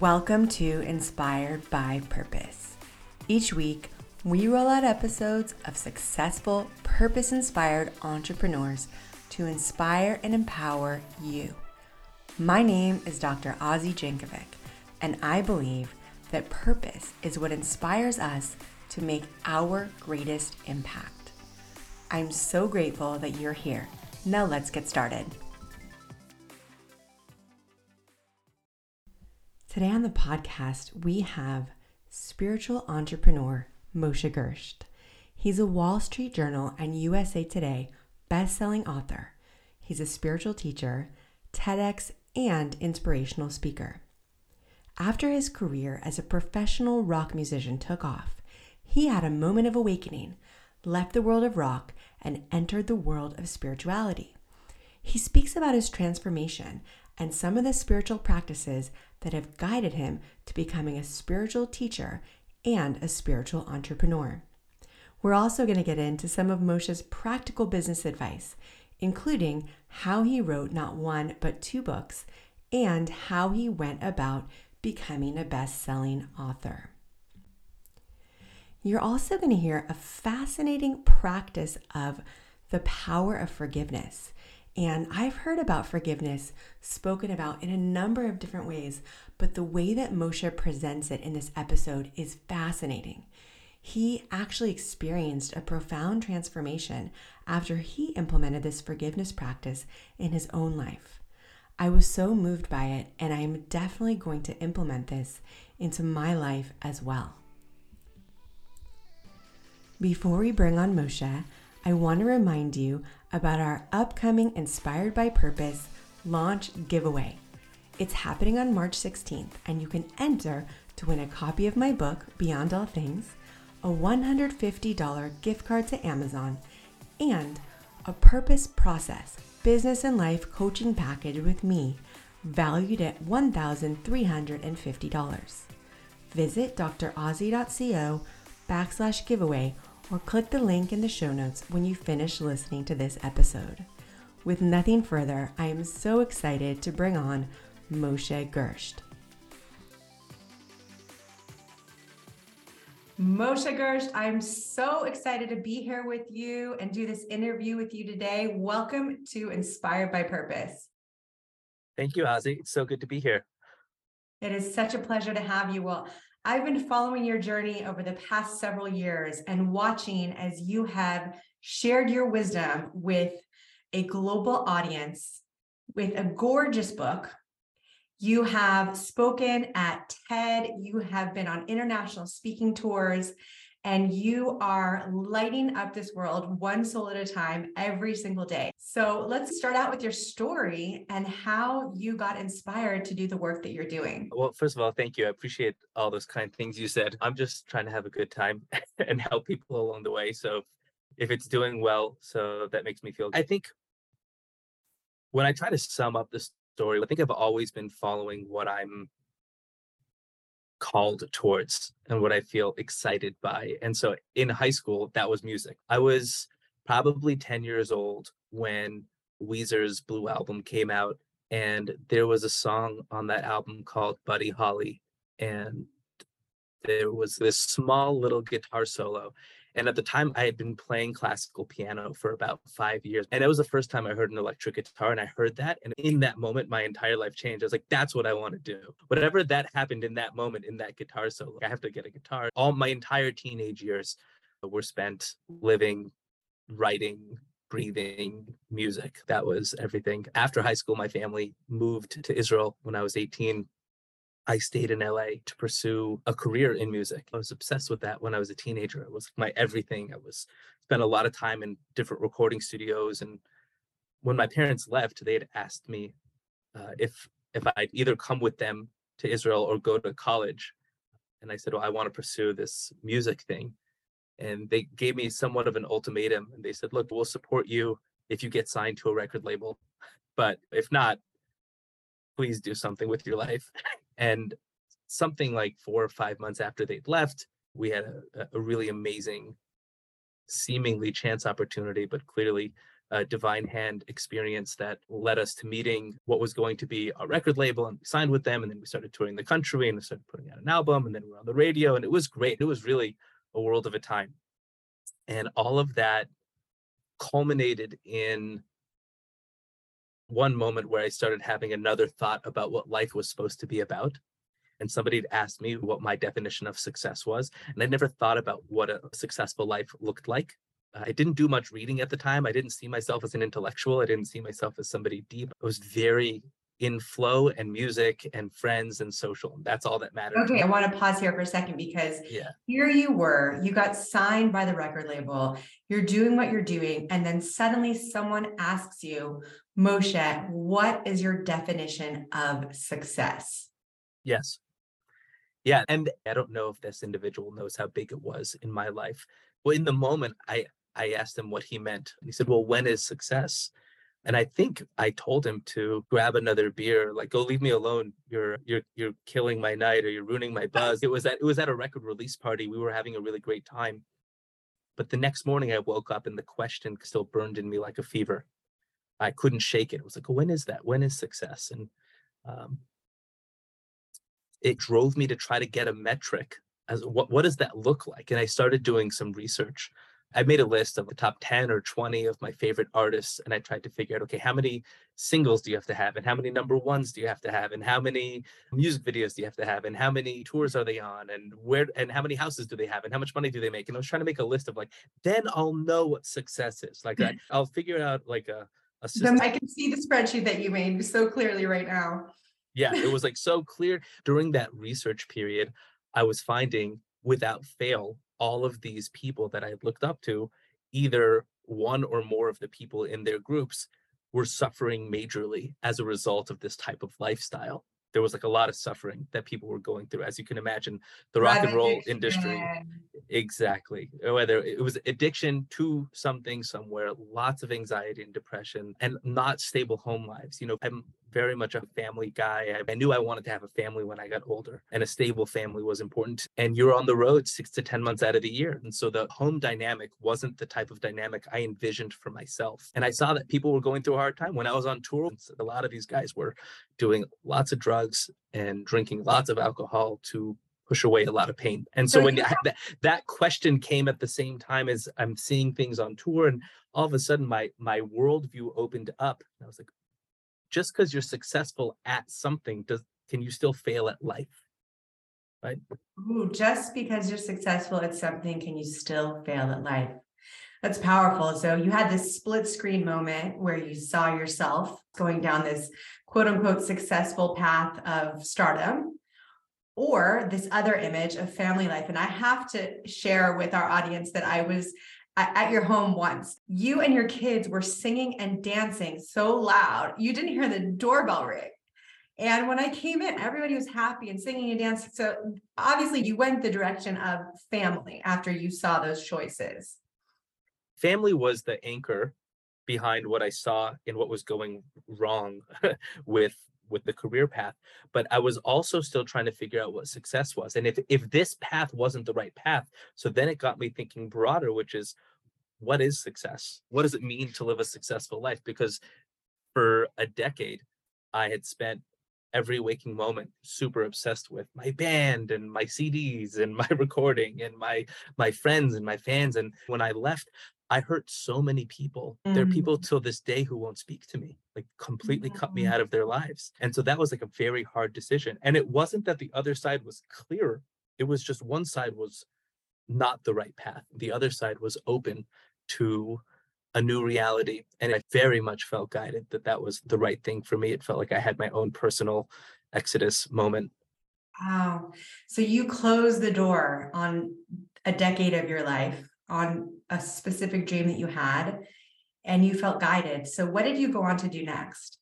Welcome to Inspired by Purpose. Each week, we roll out episodes of successful, purpose inspired entrepreneurs to inspire and empower you. My name is Dr. Ozzy Jankovic, and I believe that purpose is what inspires us to make our greatest impact. I'm so grateful that you're here. Now let's get started. Today on the podcast, we have spiritual entrepreneur Moshe Gersht. He's a Wall Street Journal and USA Today best-selling author. He's a spiritual teacher, TEDx, and inspirational speaker. After his career as a professional rock musician took off, he had a moment of awakening, left the world of rock, and entered the world of spirituality. He speaks about his transformation and some of the spiritual practices that have guided him to becoming a spiritual teacher and a spiritual entrepreneur. We're also going to get into some of Moshe's practical business advice, including how he wrote not one but two books and how he went about becoming a best selling author. You're also going to hear a fascinating practice of the power of forgiveness. And I've heard about forgiveness spoken about in a number of different ways, but the way that Moshe presents it in this episode is fascinating. He actually experienced a profound transformation after he implemented this forgiveness practice in his own life. I was so moved by it, and I am definitely going to implement this into my life as well. Before we bring on Moshe, I want to remind you about our upcoming Inspired by Purpose launch giveaway. It's happening on March 16th, and you can enter to win a copy of my book, Beyond All Things, a $150 gift card to Amazon, and a Purpose Process business and life coaching package with me, valued at $1,350. Visit drozzy.co backslash giveaway or click the link in the show notes when you finish listening to this episode. With nothing further, I am so excited to bring on Moshe Gersht. Moshe Gersh, I'm so excited to be here with you and do this interview with you today. Welcome to Inspired by Purpose. Thank you, Ozzy. It's so good to be here. It is such a pleasure to have you. Well, I've been following your journey over the past several years and watching as you have shared your wisdom with a global audience with a gorgeous book. You have spoken at TED, you have been on international speaking tours, and you are lighting up this world one soul at a time every single day. So let's start out with your story and how you got inspired to do the work that you're doing. Well, first of all, thank you. I appreciate all those kind things you said. I'm just trying to have a good time and help people along the way. So if it's doing well, so that makes me feel Good. I think when I try to sum up the story, I think I've always been following what I'm called towards and what I feel excited by. And so in high school, that was music. I was probably 10 years old when Weezer's Blue album came out, and there was a song on that album called Buddy Holly. And there was this small little guitar solo. And at the time, I had been playing classical piano for about five years. And it was the first time I heard an electric guitar. And I heard that. And in that moment, my entire life changed. I was like, that's what I want to do. Whatever that happened in that moment, in that guitar solo, I have to get a guitar. All my entire teenage years were spent living, writing, breathing music. That was everything. After high school, my family moved to Israel when I was 18 I stayed in LA to pursue a career in music. I was obsessed with that when I was a teenager. It was my everything. I was spent a lot of time in different recording studios and when my parents left, they had asked me uh, if if I'd either come with them to Israel or go to college. And I said, "Well, I want to pursue this music thing." And they gave me somewhat of an ultimatum and they said, "Look, we'll support you if you get signed to a record label, but if not, please do something with your life." And something like four or five months after they'd left, we had a, a really amazing, seemingly chance opportunity, but clearly a divine hand experience that led us to meeting what was going to be a record label and we signed with them and then we started touring the country and we started putting out an album and then we were on the radio and it was great. It was really a world of a time. And all of that culminated in one moment where i started having another thought about what life was supposed to be about and somebody had asked me what my definition of success was and i never thought about what a successful life looked like uh, I didn't do much reading at the time. I didn't see myself as an intellectual. I didn't see myself as somebody deep. I was very in flow and music and friends and social. That's all that matters. Okay, I want to pause here for a second because yeah. here you were, you got signed by the record label, you're doing what you're doing, and then suddenly someone asks you, Moshe, what is your definition of success? Yes. Yeah. And I don't know if this individual knows how big it was in my life. Well, in the moment, I I asked him what he meant. He said, Well, when is success? And I think I told him to grab another beer, like go leave me alone. You're you're you're killing my night or you're ruining my buzz. It was at it was at a record release party. We were having a really great time. But the next morning I woke up and the question still burned in me like a fever. I couldn't shake it. It was like, when is that? When is success? And um, it drove me to try to get a metric as what what does that look like? And I started doing some research I made a list of the top 10 or 20 of my favorite artists, and I tried to figure out okay, how many singles do you have to have, and how many number ones do you have to have, and how many music videos do you have to have, and how many tours are they on, and where, and how many houses do they have, and how much money do they make? And I was trying to make a list of like, then I'll know what success is. Like, I, I'll figure out like a, a system. I can see the spreadsheet that you made so clearly right now. Yeah, it was like so clear during that research period. I was finding without fail all of these people that I had looked up to, either one or more of the people in their groups were suffering majorly as a result of this type of lifestyle. There was like a lot of suffering that people were going through, as you can imagine. The rock and roll industry, exactly. Uh, whether it was addiction to something somewhere, lots of anxiety and depression, and not stable home lives. You know, I'm very much a family guy. I, I, knew I wanted to have a family when I got older, and a stable family was important. And you're on the road six to 10 months out of the year. And so the home dynamic wasn't the type of dynamic I envisioned for myself. And I saw that people were going through a hard time when I was on tour. A lot of these guys were doing lots of drugs and drinking lots of alcohol to push away a lot of pain. And so when that, that question came at the same time as I'm seeing things on tour and all of a sudden my my worldview opened up. I was like, just because you're successful at something does can you still fail at life? Right? Ooh, just because you're successful at something can you still fail at life? That's powerful. So you had this split screen moment where you saw yourself going down this quote unquote successful path of stardom or this other image of family life. And i have to share with our audience that i was at your home once. You and your kids were singing and dancing so loud, you didn't hear the doorbell ring. And when I came in, everybody was happy and singing and dancing. So obviously, you went the direction of family after you saw those choices. Family was the anchor behind what I saw and what was going wrong with with the career path but i was also still trying to figure out what success was and if if this path wasn't the right path so then it got me thinking broader which is what is success? What does it mean to live a successful life? Because for a decade i had spent every waking moment super obsessed with my band and my CDs and my recording and my my friends and my fans and when I left I hurt so many people. Mm. There are people mm. till this day who won't speak to me, like completely mm. cut me out of their lives. And so that was like a very hard decision. And it wasn't that the other side was clear, it was just one side was not the right path. The other side was open to a new reality. And I very much felt guided that that was the right thing for me. It felt like I had my own personal exodus moment. Wow. So you closed the door on a decade of your life on a specific dream that you had and you felt guided. So, what did you go on to do next?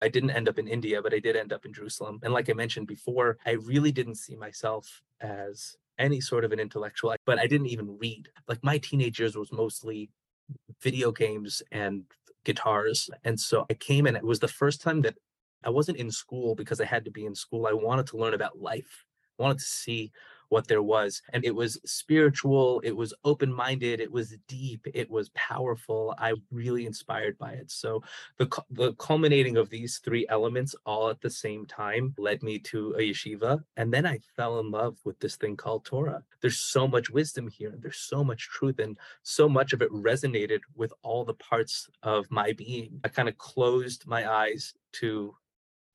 I didn't end up in India, but I did end up in Jerusalem. And like I mentioned before, I really didn't see myself as any sort of an intellectual, but I didn't even read. Like my teenage years was mostly video games and guitars. And so I came and it was the first time that I wasn't in school because I had to be in school. I wanted to learn about life. I wanted to see what there was. And it was spiritual, it was open minded, it was deep, it was powerful. I really inspired by it. So the, the culminating of these three elements all at the same time led me to a yeshiva. And then I fell in love with this thing called Torah. There's so much wisdom here, there's so much truth, and so much of it resonated with all the parts of my being. I kind of closed my eyes to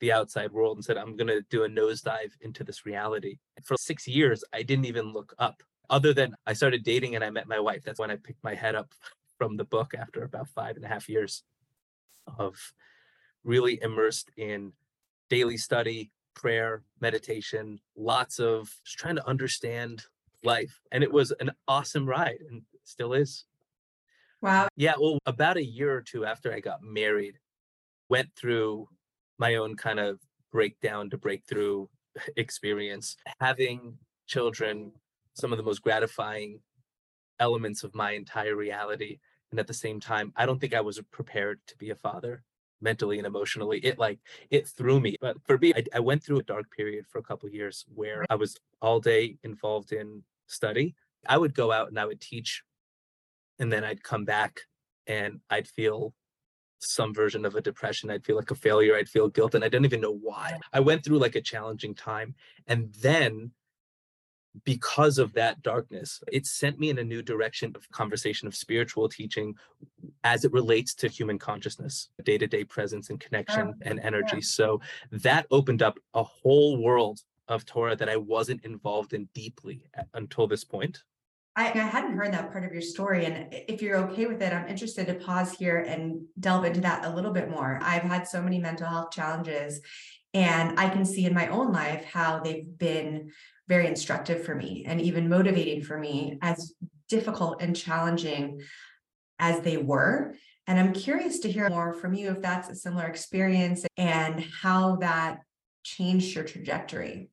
the outside world and said, I'm going to do a nosedive into this reality. For six years, I didn't even look up, other than I started dating and I met my wife. That's when I picked my head up from the book after about five and a half years of really immersed in daily study, prayer, meditation, lots of just trying to understand life. And it was an awesome ride and still is. Wow. Yeah. Well, about a year or two after I got married, went through my own kind of breakdown to breakthrough experience. Having children, some of the most gratifying elements of my entire reality. And at the same time, I don't think I was prepared to be a father mentally and emotionally. It like it threw me. But for me, I, I went through a dark period for a couple years where I was all day involved in study. I would go out and I would teach, and then I'd come back and I'd feel some version of a depression. I'd feel like a failure. I'd feel guilt, and I didn't even know why. I went through like a challenging time. And then because of that darkness, it sent me in a new direction of conversation of spiritual teaching as it relates to human consciousness, day to day presence and connection oh, and energy. So that opened up a whole world of Torah that I wasn't involved in deeply uh, until this point. I, I hadn't heard that part of your story. And if you're okay with it, I'm interested to pause here and delve into that a little bit more. I've had so many mental health challenges, and I can see in my own life how they've been very instructive for me and even motivating for me, as difficult and challenging as they were. And I'm curious to hear more from you if that's a similar experience and how that changed your trajectory.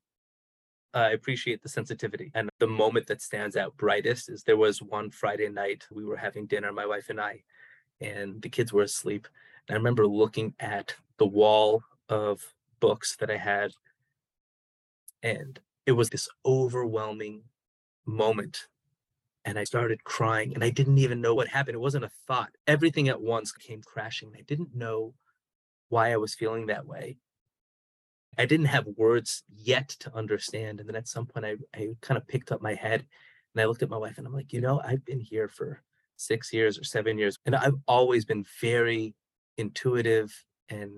I appreciate the sensitivity. And the moment that stands out brightest is there was one Friday night we were having dinner, my wife and I, and the kids were asleep. And I remember looking at the wall of books that I had, and it was this overwhelming moment. And I started crying, and I didn't even know what happened. It wasn't a thought. Everything at once came crashing. I didn't know why I was feeling that way. I didn't have words yet to understand. And then at some point, I, I kind of picked up my head and I looked at my wife and I'm like, you know, I've been here for six years or seven years, and I've always been very intuitive and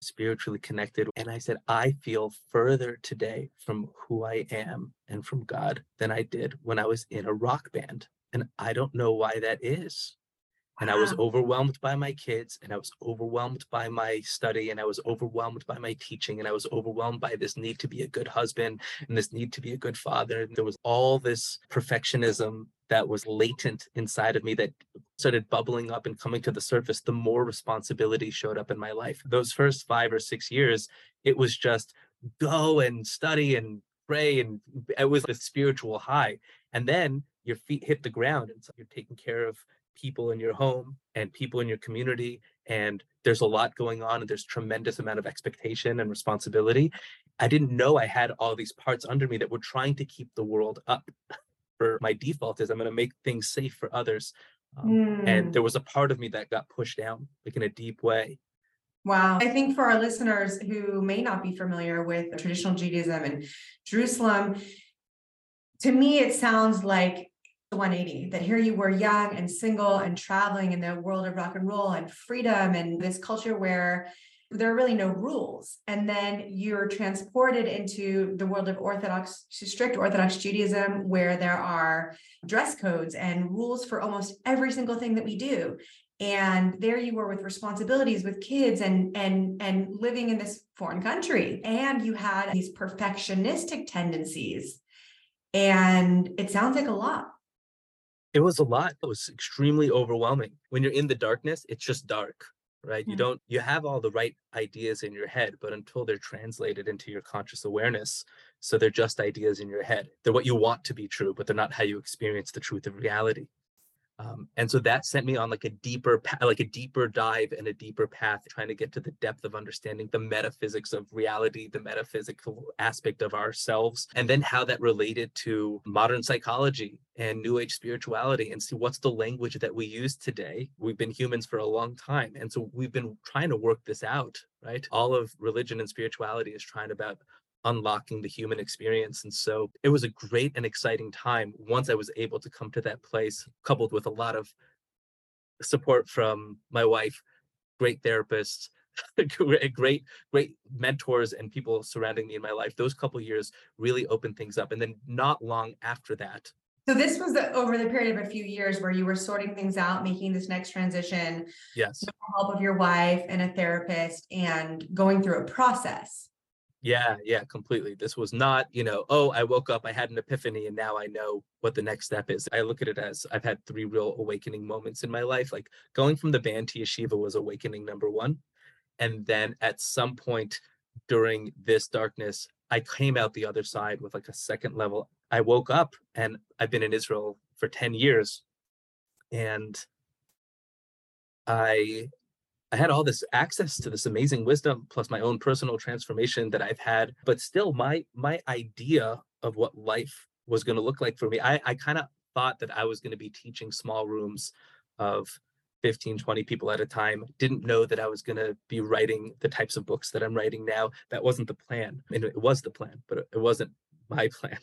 spiritually connected. And I said, I feel further today from who I am and from God than I did when I was in a rock band. And I don't know why that is and I was overwhelmed by my kids and I was overwhelmed by my study and I was overwhelmed by my teaching and I was overwhelmed by this need to be a good husband and this need to be a good father. And there was all this perfectionism that was latent inside of me that started bubbling up and coming to the surface the more responsibility showed up in my life. Those first 5 or 6 years it was just go and study and pray and it was a spiritual high. And then your feet hit the ground and so you're taking care of people in your home and people in your community and there's a lot going on and there's tremendous amount of expectation and responsibility i didn't know i had all these parts under me that were trying to keep the world up for my default is i'm going to make things safe for others um, mm. and there was a part of me that got pushed down like in a deep way Wow. I think for our listeners who may not be familiar with traditional Judaism and Jerusalem, to me, it sounds like 180 that here you were young and single and traveling in the world of rock and roll and freedom and this culture where there are really no rules. And then you're transported into the world of orthodox strict orthodox judaism where there are dress codes and rules for almost every single thing that we do. And there you were with responsibilities with kids and and and living in this foreign country. And you had these perfectionistic tendencies. And it sounds like a lot it was a lot. It was extremely overwhelming. When you're in the darkness, it's just dark, right? Mm-hmm. You don't, you have all the right ideas in your head, but until they're translated into your conscious awareness, so they're just ideas in your head. They're what you want to be true, but they're not how you experience the truth of reality. Um, and so that sent me on like a deeper, like a deeper dive and a deeper path, trying to get to the depth of understanding the metaphysics of reality, the metaphysical aspect of ourselves, and then how that related to modern psychology and new age spirituality and see what's the language that we use today. We've been humans for a long time. And so we've been trying to work this out, right? All of religion and spirituality is trying about unlocking the human experience. And so it was a great and exciting time once I was able to come to that place, coupled with a lot of support from my wife, great therapists, great, great mentors and people surrounding me in my life. Those couple years really opened things up. And then not long after that. So this was the, over the period of a few years where you were sorting things out, making this next transition. Yes. With the help of your wife and a therapist and going through a process. Yeah, yeah, completely. This was not, you know, oh, I woke up, I had an epiphany, and now I know what the next step is. I look at it as I've had three real awakening moments in my life. Like going from the band to yeshiva was awakening number one. And then at some point during this darkness, I came out the other side with like a second level. I woke up and I've been in Israel for 10 years. And I I had all this access to this amazing wisdom plus my own personal transformation that I've had, but still my my idea of what life was going to look like for me, I, I kind of thought that I was going to be teaching small rooms of 15, 20 people at a time. Didn't know that I was going to be writing the types of books that I'm writing now. That wasn't the plan. I mean, it was the plan, but it wasn't my plan.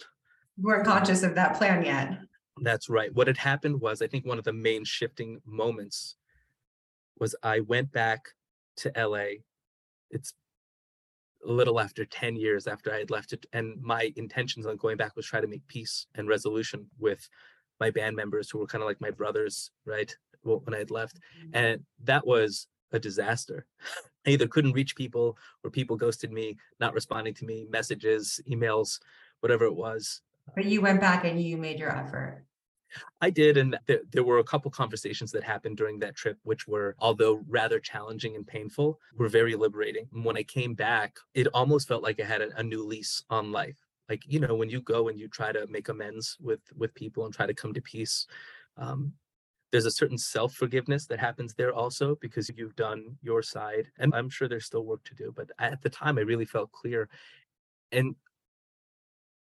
You weren't conscious of that plan yet. That's right. What had happened was, I think one of the main shifting moments was I went back to LA. It's a little after 10 years after I had left it. And my intentions on going back was try to make peace and resolution with my band members who were kind of like my brothers, right? When I had left. Mm-hmm. And that was a disaster. I either couldn't reach people or people ghosted me, not responding to me, messages, emails, whatever it was. But you went back and you made your effort. I did, and th- there were a couple conversations that happened during that trip, which were, although rather challenging and painful, were very liberating. When I came back, it almost felt like I had a, a new lease on life. Like you know, when you go and you try to make amends with with people and try to come to peace, um, there's a certain self forgiveness that happens there also because you've done your side, and I'm sure there's still work to do. But at the time, I really felt clear, and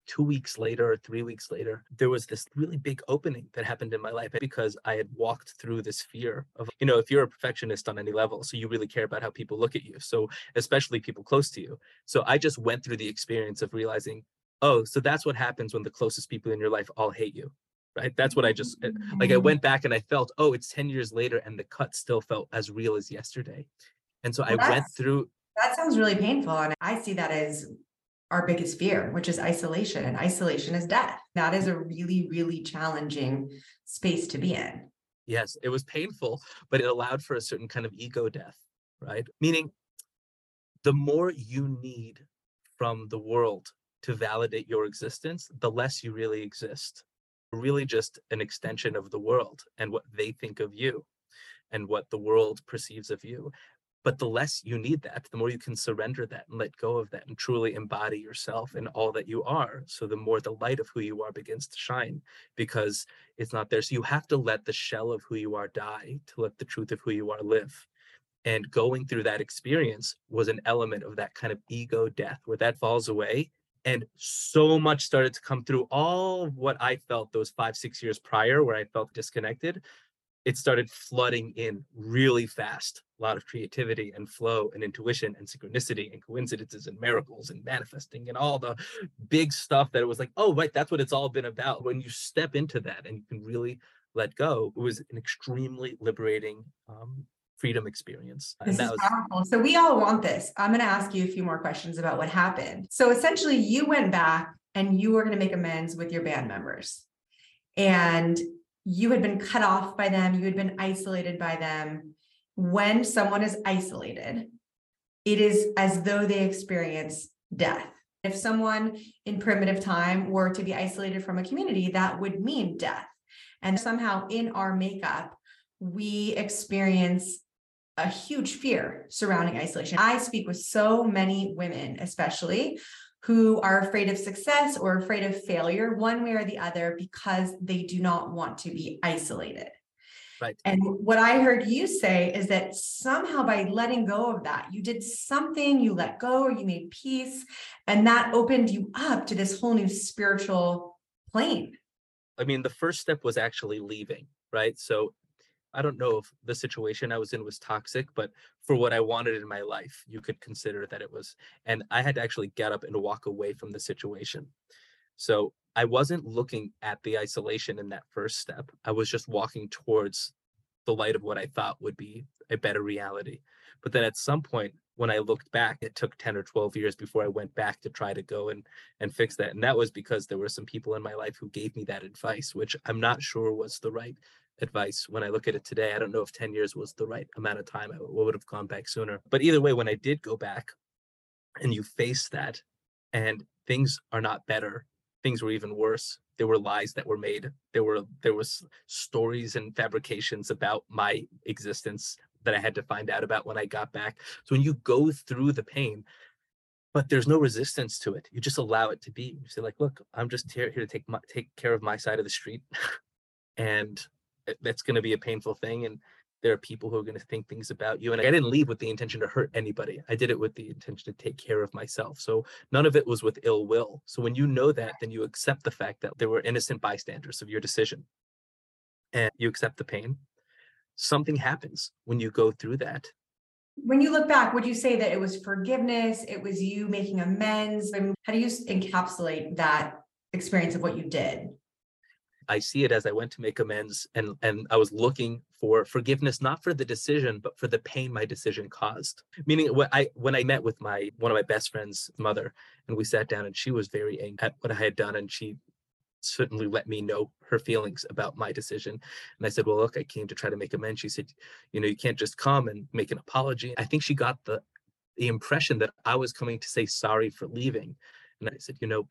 two weeks later or three weeks later, there was this really big opening that happened in my life because I had walked through this fear of, you know, if you're a perfectionist on any level, so you really care about how people look at you. So, especially people close to you. So, I just went through the experience of realizing, oh, so that's what happens when the closest people in your life all hate you. Right. That's what I just eh, like. I mm-hmm. went back and I felt, oh, it's 10 years later and the cut still felt as real as yesterday. And so well, I went through. That sounds really painful. And I see that as our biggest fear, which is isolation, and isolation is death. That is a really, really challenging space to be in. Yes, it was painful, but it allowed for a certain kind of ego death, right? Meaning, the more you need from the world to validate your existence, the less you really exist. Really, just an extension of the world and what they think of you and what the world perceives of you. But the less you need that, the more you can surrender that and let go of that and truly embody yourself and all that you are. So the more the light of who you are begins to shine because it's not there. So you have to let the shell of who you are die to let the truth of who you are live. And going through that experience was an element of that kind of ego death where that falls away. And so much started to come through all what I felt those five, six years prior, where I felt disconnected it started flooding in really fast. A lot of creativity and flow and intuition and synchronicity and coincidences and miracles and manifesting and all the big stuff that it was like, oh, right, that's what it's all been about. When you step into that and you can really let go, it was an extremely liberating um, freedom experience. This is was- powerful. So we all want this. I'm going to ask you a few more questions about what happened. So essentially, you went back and you were going to make amends with your band members. And you had been cut off by them, you had been isolated by them. When someone is isolated, it is as though they experience death. If someone in primitive time were to be isolated from a community, that would mean death. And somehow in our makeup, we experience a huge fear surrounding isolation. I speak with so many women, especially who are afraid of success or afraid of failure, one way or the other, because they do not want to be isolated. Right. And what I heard you say is that somehow by letting go of that, you did something, you let go or you made peace, and that opened you up to this whole new spiritual plane. I mean, the first step was actually leaving, right? So I don't know if the situation I was in was toxic, but for what I wanted in my life, you could consider that it was. And I had to actually get up and walk away from the situation. So I wasn't looking at the isolation in that first step. I was just walking towards the light of what I thought would be a better reality. But then at some point, when I looked back, it took 10 or 12 years before I went back to try to go and and fix that. And that was because there were some people in my life who gave me that advice, which I'm not sure was the right advice when I look at it today. I don't know if 10 years was the right amount of time. I would have gone back sooner. But either way, when I did go back and you face that and things are not better, things were even worse. There were lies that were made. There were there was stories and fabrications about my existence that I had to find out about when I got back. So when you go through the pain, but there's no resistance to it. You just allow it to be. You say like, look, I'm just here, here to take my, take care of my side of the street. and that's going to be a painful thing and there are people who are going to think things about you and i didn't leave with the intention to hurt anybody. I did it with the intention to take care of myself so none of it was with ill will. So when you know that then you accept the fact that there were innocent bystanders of your decision. And you accept the pain. Something happens when you go through that. When you look back would you say that it was forgiveness? It was you making amends? I mean, how do you encapsulate that experience of what you did I see it as I went to make amends and and I was looking for forgiveness not for the decision but for the pain my decision caused. Meaning when I when I met with my one of my best friend's mother and we sat down and she was very angry at what I had done and she certainly let me know her feelings about my decision. And I said, Well, look, I came to try to make amends. She said, You know, you can't just come and make an apology. I think she got the the impression that I was coming to say sorry for leaving. And I said, You know,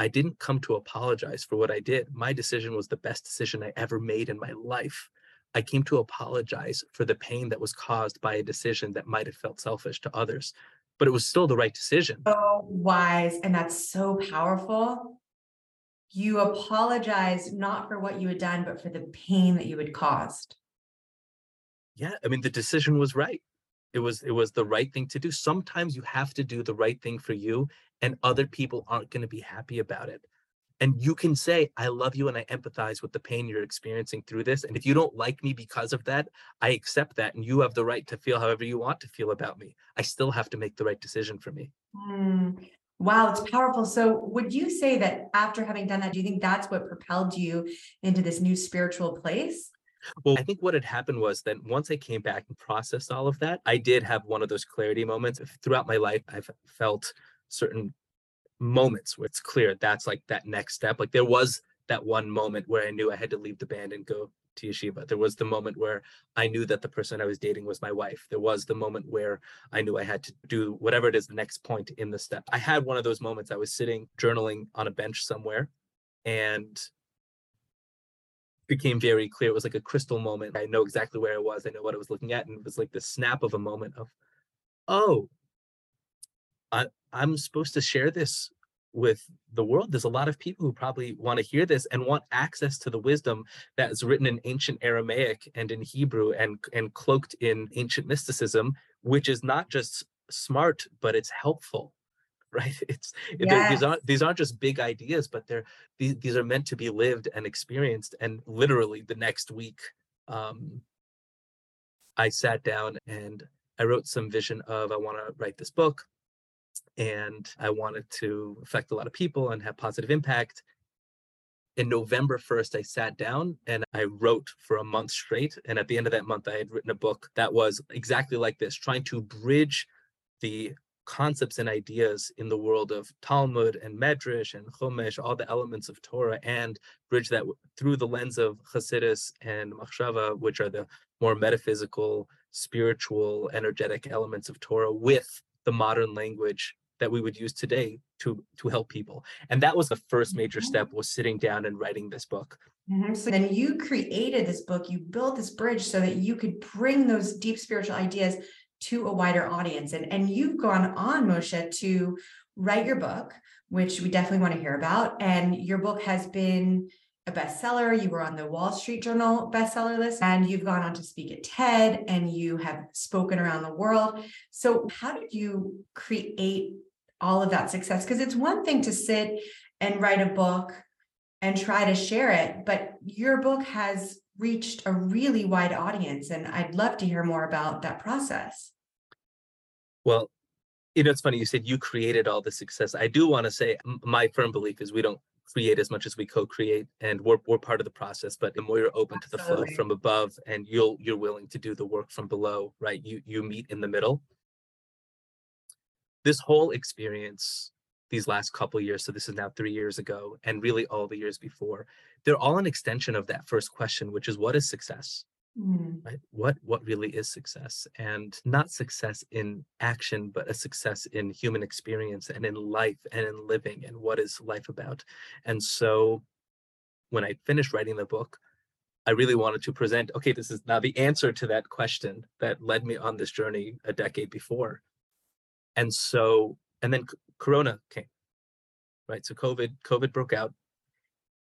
I didn't come to apologize for what I did. My decision was the best decision I ever made in my life. I came to apologize for the pain that was caused by a decision that might have felt selfish to others, but it was still the right decision. So wise. And that's so powerful. You apologize not for what you had done, but for the pain that you had caused. Yeah. I mean, the decision was right it was it was the right thing to do sometimes you have to do the right thing for you and other people aren't going to be happy about it and you can say i love you and i empathize with the pain you're experiencing through this and if you don't like me because of that i accept that and you have the right to feel however you want to feel about me i still have to make the right decision for me mm. Wow, it's powerful. So, would you say that after having done that, do you think that's what propelled you into this new spiritual place? Well, I think what had happened was that once I came back and processed all of that, I did have one of those clarity moments. Throughout my life, I've felt certain moments where it's clear that's like that next step. Like there was that one moment where I knew I had to leave the band and go to yeshiva. There was the moment where I knew that the person I was dating was my wife. There was the moment where I knew I had to do whatever it is the next point in the step. I had one of those moments. I was sitting journaling on a bench somewhere and became very clear. It was like a crystal moment. I know exactly where I was. I know what I was looking at. And it was like the snap of a moment of, oh, I, I'm supposed to share this with the world. There's a lot of people who probably want to hear this and want access to the wisdom that is written in ancient Aramaic and in Hebrew and, and cloaked in ancient mysticism, which is not just smart, but it's helpful right it's yes. these aren't these aren't just big ideas but they're these, these are meant to be lived and experienced and literally the next week um i sat down and i wrote some vision of i want to write this book and i wanted to affect a lot of people and have positive impact in November 1st, I sat down and I wrote for a month straight. And at the end of that month, I had written a book that was exactly like this, trying to bridge the concepts and ideas in the world of Talmud and Medrash and Chumash, all the elements of Torah, and bridge that through the lens of Hasidus and Machshava, which are the more metaphysical, spiritual, energetic elements of Torah, with the modern language that we would use today to to help people. And that was the first major step mm-hmm. was sitting down and writing this book. Mm-hmm. So then you created this book, you built this bridge so that you could bring those deep spiritual ideas to a wider audience. And, and you've gone on, Moshe, to write your book, which we definitely want to hear about. And your book has been a bestseller. You were on the Wall Street Journal bestseller list, and you've gone on to speak at TED and you have spoken around the world. So, how did you create all of that success? Because it's one thing to sit and write a book and try to share it, but your book has reached a really wide audience. And I'd love to hear more about that process. Well, you know, it's funny you said you created all the success. I do want to say my firm belief is we don't create as much as we co-create and we're, we're part of the process but the more you're open Absolutely. to the flow from above and you'll you're willing to do the work from below right you you meet in the middle this whole experience these last couple years so this is now three years ago and really all the years before they're all an extension of that first question which is what is success mm. right what what really is success and not success in action but a success in human experience and in life and in living and what is life about and so when i finished writing the book I really wanted to present, okay, this is now the answer to that question that led me on this journey a decade before. And so, and then Corona came, right? So COVID, COVID broke out,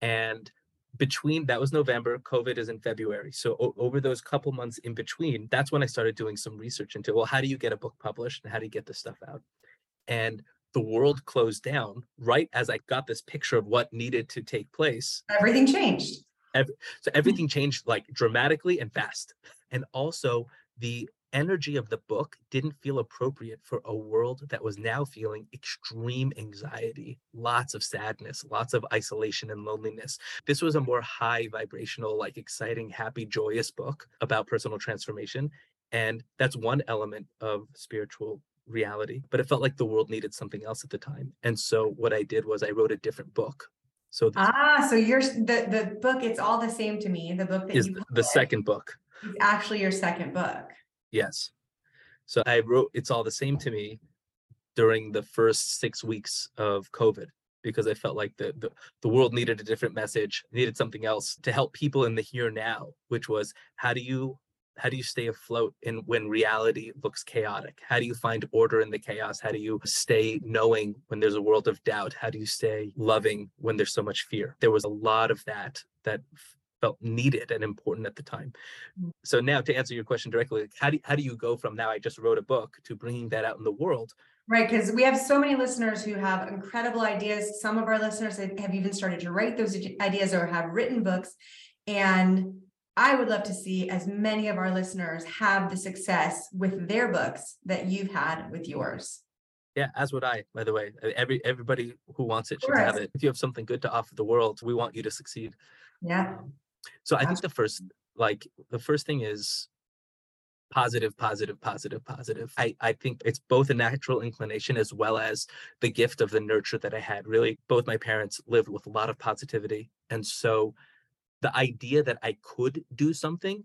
and between that was November, COVID is in February. So o- over those couple months in between, that's when I started doing some research into well, how do you get a book published and how do you get this stuff out? And the world closed down right as I got this picture of what needed to take place. Everything changed. Every, so everything changed like dramatically and fast. And also the energy of the book didn't feel appropriate for a world that was now feeling extreme anxiety, lots of sadness, lots of isolation and loneliness. This was a more high vibrational, like exciting, happy, joyous book about personal transformation. And that's one element of spiritual reality. But it felt like the world needed something else at the time. And so what I did was I wrote a different book. So ah, so you're the the book. It's all the same to me. The book that is the second book. It's actually your second book. Yes. So I wrote It's All the Same to Me during the first six weeks of COVID because I felt like the, the, the world needed a different message, needed something else to help people in the here now, which was how do you how do you stay afloat in when reality looks chaotic? How do you find order in the chaos? How do you stay knowing when there's a world of doubt? How do you stay loving when there's so much fear? There was a lot of that that felt needed and important at the time. Mm. So now to answer your question directly, how do, how do you go from now I just wrote a book to bringing that out in the world? Right, because we have so many listeners who have incredible ideas. Some of our listeners have even started to write those ideas or have written books. And I would love to see as many of our listeners have the success with their books that you've had with yours. Yeah, as would I, by the way. Every everybody who wants it should have it. If you have something good to offer the world, we want you to succeed. Yeah. Um, so I think the first, like, the first thing is positive, positive, positive, positive. I, I think it's both a natural inclination as well as the gift of the nurture that I had. Really, both my parents lived with a lot of positivity. And so the idea that I could do something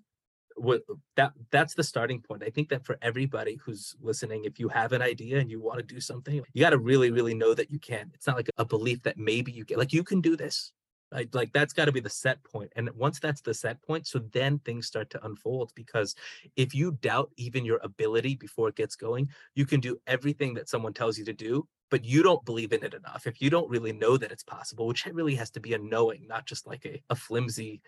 that that's the starting point. I think that for everybody who's listening, if you have an idea and you want to do something, you got to really, really know that you can. It's not like a belief that maybe you can, like you can do this. Like that's got to be the set point. And once that's the set point, so then things start to unfold because if you doubt even your ability before it gets going, you can do everything that someone tells you to do, but you don't believe in it enough. If you don't really know that it's possible, which really has to be a knowing, not just like a, a flimsy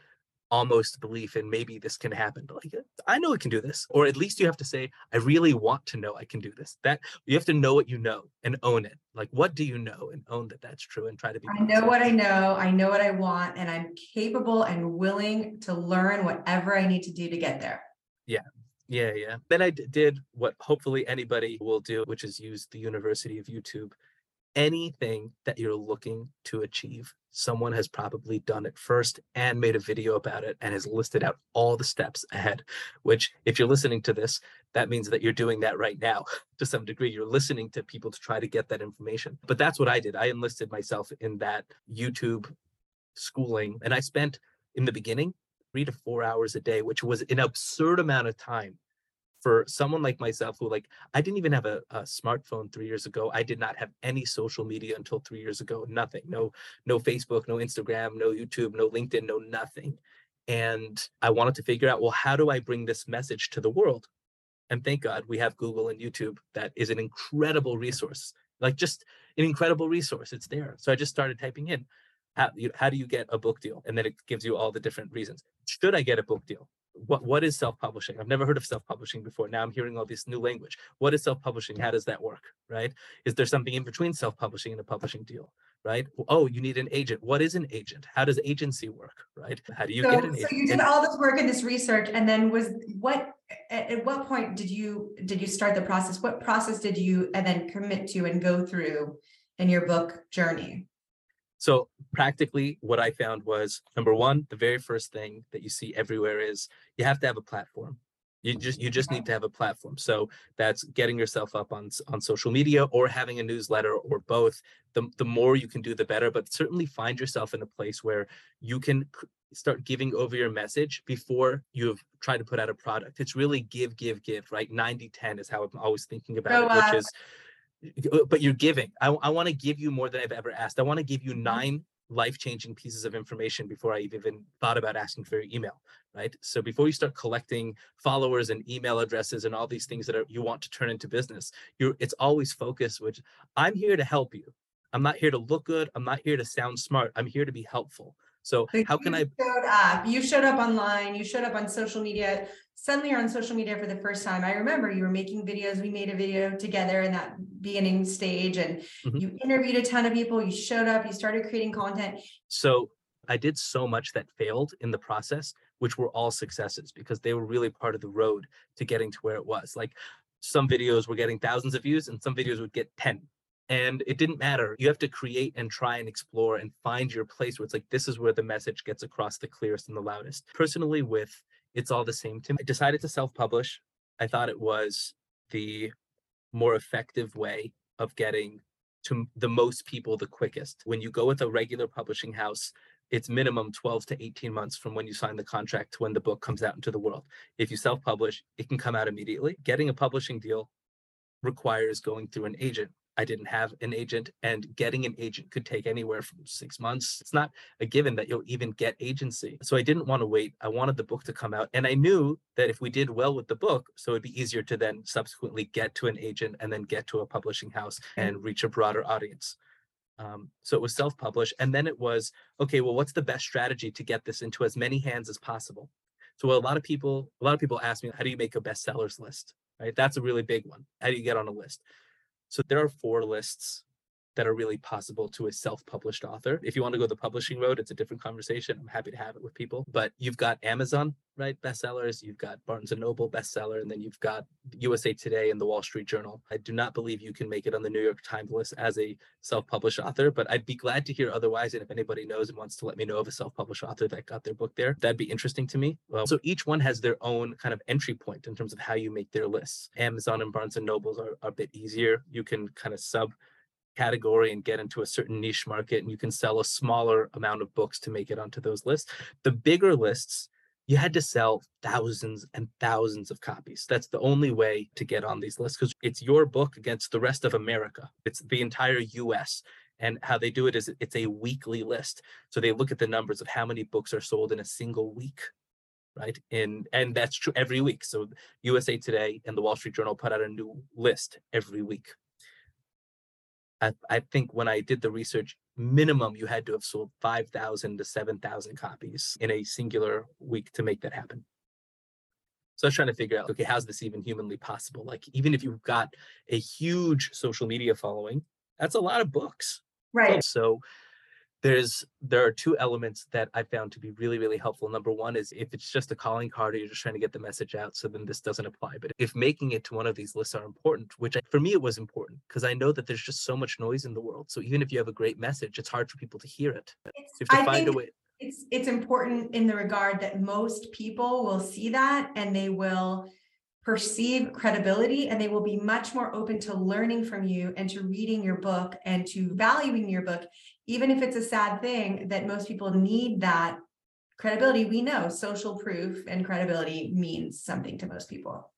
almost belief in maybe this can happen but like i know i can do this or at least you have to say i really want to know i can do this. That you have to know what you know and own it. Like what do you know and own that that's true and try to be i know what i know i know what i want and i'm capable and willing to learn whatever i need to do to get there. Yeah. Yeah yeah. Then I d- did what hopefully anybody will do which is use the university of youtube. Anything that you're looking to achieve, someone has probably done it first and made a video about it and has listed out all the steps ahead. Which, if you're listening to this, that means that you're doing that right now to some degree. You're listening to people to try to get that information. But that's what I did. I enlisted myself in that YouTube schooling, and I spent in the beginning three to four hours a day, which was an absurd amount of time for someone like myself who like i didn't even have a, a, smartphone three years ago i did not have any social media until three years ago nothing no no facebook no instagram no youtube no linkedin no nothing and i wanted to figure out well how do i bring this message to the world and thank god we have google and youtube that is an incredible resource like just an incredible resource it's there so i just started typing in how, you, how do you get a book deal? And then it gives you all the different reasons. Should I get a book deal? What what is self-publishing? I've never heard of self-publishing before. Now I'm hearing all this new language. What is self-publishing? How does that work? Right? Is there something in between self-publishing and a publishing deal? Right? Oh, you need an agent. What is an agent? How does agency work? Right? How do you so, get an so agent? So you did all this work and this research, and then was what at, at what point did you did you start the process? What process did you and then commit to and go through in your book journey? So practically what I found was number one, the very first thing that you see everywhere is you have to have a platform. You just you just need to have a platform. So that's getting yourself up on on social media or having a newsletter or both. The, the more you can do, the better. But certainly find yourself in a place where you can start giving over your message before you've tried to put out a product. It's really give, give, give, right? 90, 10 is how I'm always thinking about so, it, which uh, is but you're giving. I, I want to give you more than I've ever asked. I want to give you mm-hmm. nine life-changing pieces of information before I even thought about asking for your email, right? So before you start collecting followers and email addresses and all these things that are, you want to turn into business, you're it's always focused, which I'm here to help you. I'm not here to look good. I'm not here to sound smart. I'm here to be helpful. So how can I showed up? You showed up online, you showed up on social media. Suddenly you're on social media for the first time. I remember you were making videos. We made a video together in that beginning stage and mm-hmm. you interviewed a ton of people. You showed up, you started creating content. So I did so much that failed in the process, which were all successes because they were really part of the road to getting to where it was. Like some videos were getting thousands of views and some videos would get 10 and it didn't matter you have to create and try and explore and find your place where it's like this is where the message gets across the clearest and the loudest personally with it's all the same to me. I decided to self-publish. I thought it was the more effective way of getting to the most people the quickest. When you go with a regular publishing house it's minimum 12 to 18 months from when you sign the contract to when the book comes out into the world. If you self-publish it can come out immediately. Getting a publishing deal requires going through an agent I didn't have an agent, and getting an agent could take anywhere from six months. It's not a given that you'll even get agency. So I didn't want to wait. I wanted the book to come out. And I knew that if we did well with the book, so it'd be easier to then subsequently get to an agent and then get to a publishing house and reach a broader audience. Um, so it was self published. And then it was okay, well, what's the best strategy to get this into as many hands as possible? So a lot of people, a lot of people ask me, how do you make a bestsellers list? Right? That's a really big one. How do you get on a list? So there are four lists that are really possible to a self-published author. If you want to go the publishing road, it's a different conversation. I'm happy to have it with people. But you've got Amazon, right? Bestsellers. You've got Barnes and Noble bestseller, and then you've got USA Today and the Wall Street Journal. I do not believe you can make it on the New York Times list as a self-published author, but I'd be glad to hear otherwise. And if anybody knows and wants to let me know of a self-published author that got their book there, that'd be interesting to me. Well, so each one has their own kind of entry point in terms of how you make their lists. Amazon and Barnes and Nobles are, are a bit easier. You can kind of sub category and get into a certain niche market and you can sell a smaller amount of books to make it onto those lists. The bigger lists you had to sell thousands and thousands of copies. That's the only way to get on these lists because it's your book against the rest of america. It's the entire us and how they do it is it's a weekly list. So they look at the numbers of how many books are sold in a single week right? In and that's true every week. So usa today and the wall street journal put out a new list every week I, I think when I did the research, minimum you had to have sold 5,000 to 7,000 copies in a singular week to make that happen. So I was trying to figure out, okay, how's this even humanly possible? Like, even if you've got a huge social media following, that's a lot of books. Right. So there's there are two elements that I found to be really really helpful. Number one is if it's just a calling card or you're just trying to get the message out, so then this doesn't apply. But if making it to one of these lists are important, which I, for me it was important because I know that there's just so much noise in the world. So even if you have a great message, it's hard for people to hear it. to I find a way. It's it's important in the regard that most people will see that and they will perceive credibility and they will be much more open to learning from you and to reading your book and to valuing your book even if it's a sad thing that most people need that credibility we know social proof and credibility means something to most people.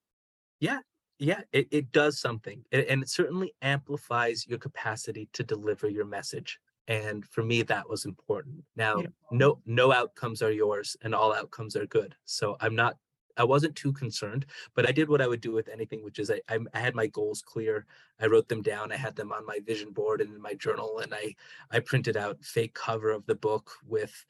Yeah yeah it, it does something and it certainly amplifies your capacity to deliver your message and for me that was important. Now no no outcomes are yours and all outcomes are good so i'm not I wasn't too concerned, but I did what I would do with anything, which is I, I, had my goals clear. I wrote them down. I had them on my vision board and in my journal, and I I printed out fake cover of the book with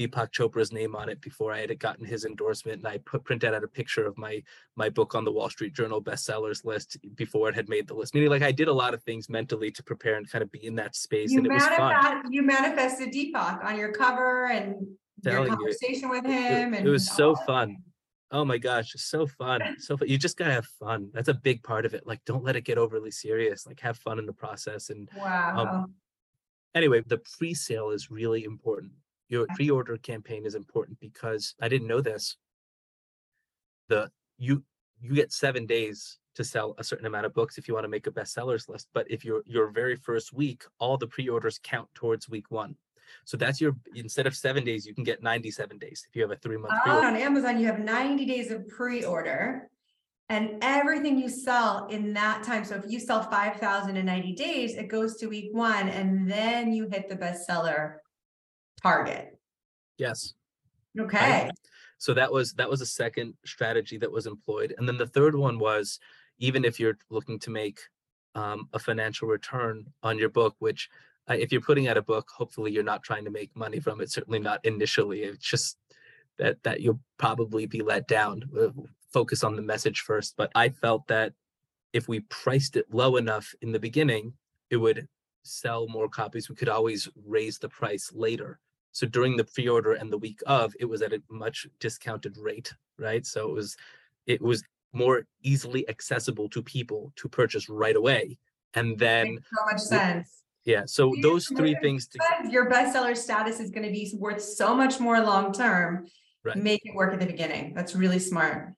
Deepak Chopra's name on it before I had gotten his endorsement, and I put printed out a picture of my my book on the Wall Street Journal bestsellers list before it had made the list. Meaning, like I did a lot of things mentally to prepare and kind of be in that space, you and it was fun. You manifested Deepak on your cover and your conversation you, with him, it, and it was so fun. Oh my gosh, so fun. So fun. You just gotta have fun. That's a big part of it. Like, don't let it get overly serious. Like, have fun in the process. And um, wow. Um, anyway, the pre-sale is really important your pre-order campaign is important because I didn't know this. The you you get seven days to sell a certain amount of books if you want to make a bestsellers list. But if you're your very first week, all the pre-orders count towards week one. So that's your instead of seven days, you can get 97 days if you have a three month. Oh, on Amazon, you have 90 days of pre-order and everything you sell in that time. So if you sell 5,000 in 90 days, it goes to week one and then you hit the bestseller target. Yes. Okay. Right? So that was that was a second strategy that was employed, and then the third one was even if you're looking to make um, a financial return on your book, which uh, if you're putting out a book, hopefully you're not trying to make money from it. Certainly not initially. It's just that that you'll probably be let down. Uh, focus on the message first. But I felt that if we priced it low enough in the beginning, it would sell more copies. We could always raise the price later. So during the pre-order and the week of, it was at a much discounted rate, right? So it was it was more easily accessible to people to purchase right away. And then Makes so much sense. Yeah. So those three things to, your bestseller status is going to be worth so much more long term. Right. Make it work at the beginning. That's really smart.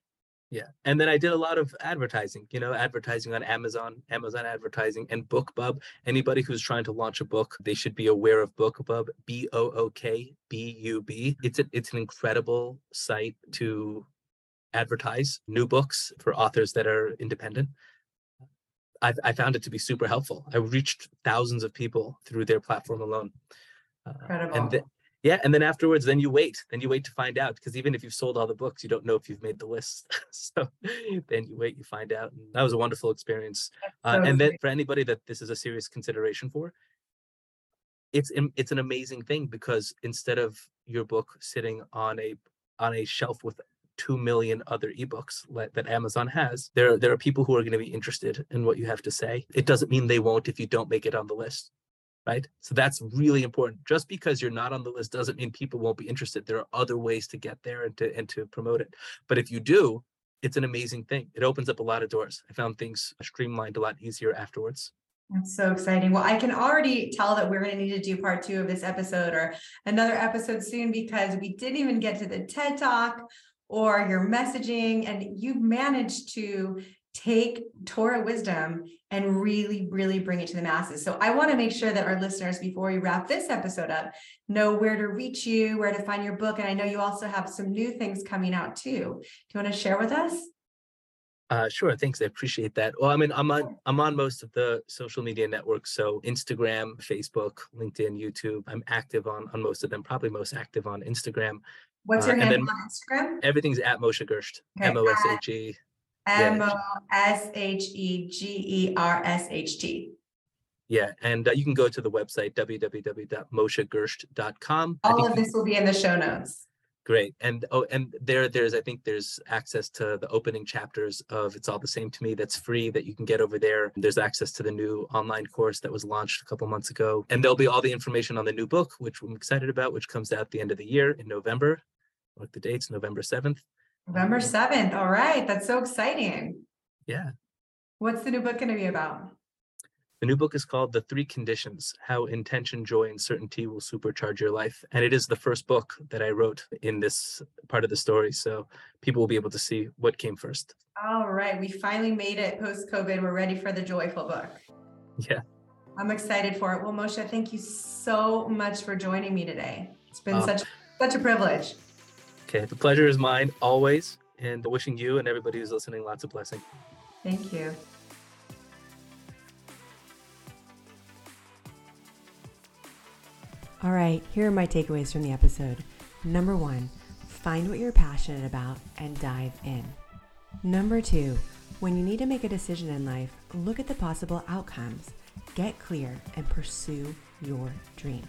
Yeah. And then I did a lot of advertising, you know, advertising on Amazon, Amazon advertising and BookBub. Anybody who's trying to launch a book, they should be aware of BookBub, B O O K B U B. It's a, it's an incredible site to advertise new books for authors that are independent. I, I found it to be super helpful. I reached thousands of people through their platform alone. Uh, incredible. and th- yeah and then afterwards then you wait then you wait to find out because even if you've sold all the books you don't know if you've made the list so then you wait you find out and that was a wonderful experience uh, and then for anybody that this is a serious consideration for it's it's an amazing thing because instead of your book sitting on a on a shelf with 2 million other ebooks that Amazon has there there are people who are going to be interested in what you have to say it doesn't mean they won't if you don't make it on the list right? So that's really important. Just because you're not on the list doesn't mean people won't be interested. There are other ways to get there and to and to promote it. But if you do, it's an amazing thing. It opens up a lot of doors. I found things streamlined a lot easier afterwards. That's so exciting. Well, I can already tell that we're going to need to do part two of this episode or another episode soon because we didn't even get to the TED Talk or your messaging, and you managed to take Torah wisdom and really, really bring it to the masses. So I want to make sure that our listeners, before we wrap this episode up, know where to reach you, where to find your book. And I know you also have some new things coming out too. Do you want to share with us? Uh, sure, thanks. I appreciate that. Well, I mean, I'm on I'm on most of the social media networks, so Instagram, Facebook, LinkedIn, YouTube. I'm active on on most of them. Probably most active on Instagram. What's your uh, handle on Instagram? Everything's at Moshe Gersht. M O S H E M O S H E G E R S H T. Yeah, and uh, you can go to the website www.moshegersht.com. All of this will be in the show notes. Great, and oh, and there, there's I think there's access to the opening chapters of "It's All the Same to Me" that's free that you can get over there. There's access to the new online course that was launched a couple months ago, and there'll be all the information on the new book, which I'm excited about, which comes out at the end of the year in November. Like the dates, November seventh. November 7th. All right. That's so exciting. Yeah. What's the new book going to be about? The new book is called The Three Conditions How Intention, Joy, and Certainty Will Supercharge Your Life. And it is the first book that I wrote in this part of the story. So people will be able to see what came first. All right. We finally made it post COVID. We're ready for the joyful book. Yeah. I'm excited for it. Well, Moshe, thank you so much for joining me today. It's been um, such such a privilege. Okay, the pleasure is mine always, and wishing you and everybody who's listening lots of blessing. Thank you. All right, here are my takeaways from the episode. Number one, Find what you're passionate about and dive in. Number two, when you need to make a decision in life, look at the possible outcomes, get clear, and pursue your dream.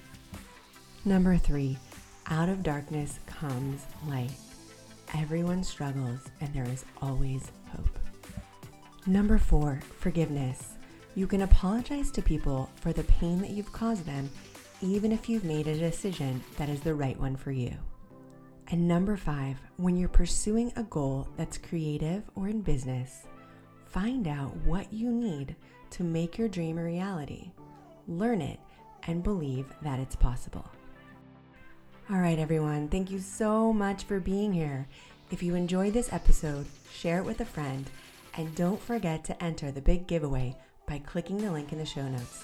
Number three, out of darkness comes light. Everyone struggles, and there is always hope. Number four, forgiveness. You can apologize to people for the pain that you've caused them, even if you've made a decision that is the right one for you. And number five, when you're pursuing a goal that's creative or in business, find out what you need to make your dream a reality. Learn it and believe that it's possible. All right, everyone, thank you so much for being here. If you enjoyed this episode, share it with a friend, and don't forget to enter the big giveaway by clicking the link in the show notes.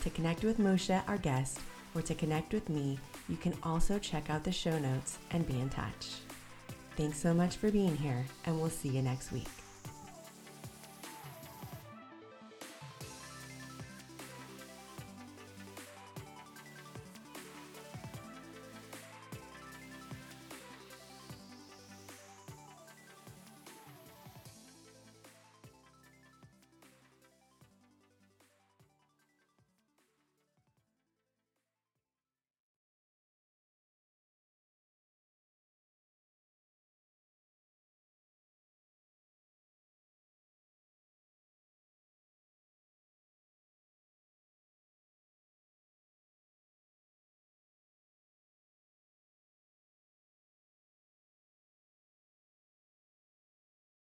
To connect with Moshe, our guest, or to connect with me, you can also check out the show notes and be in touch. Thanks so much for being here, and we'll see you next week.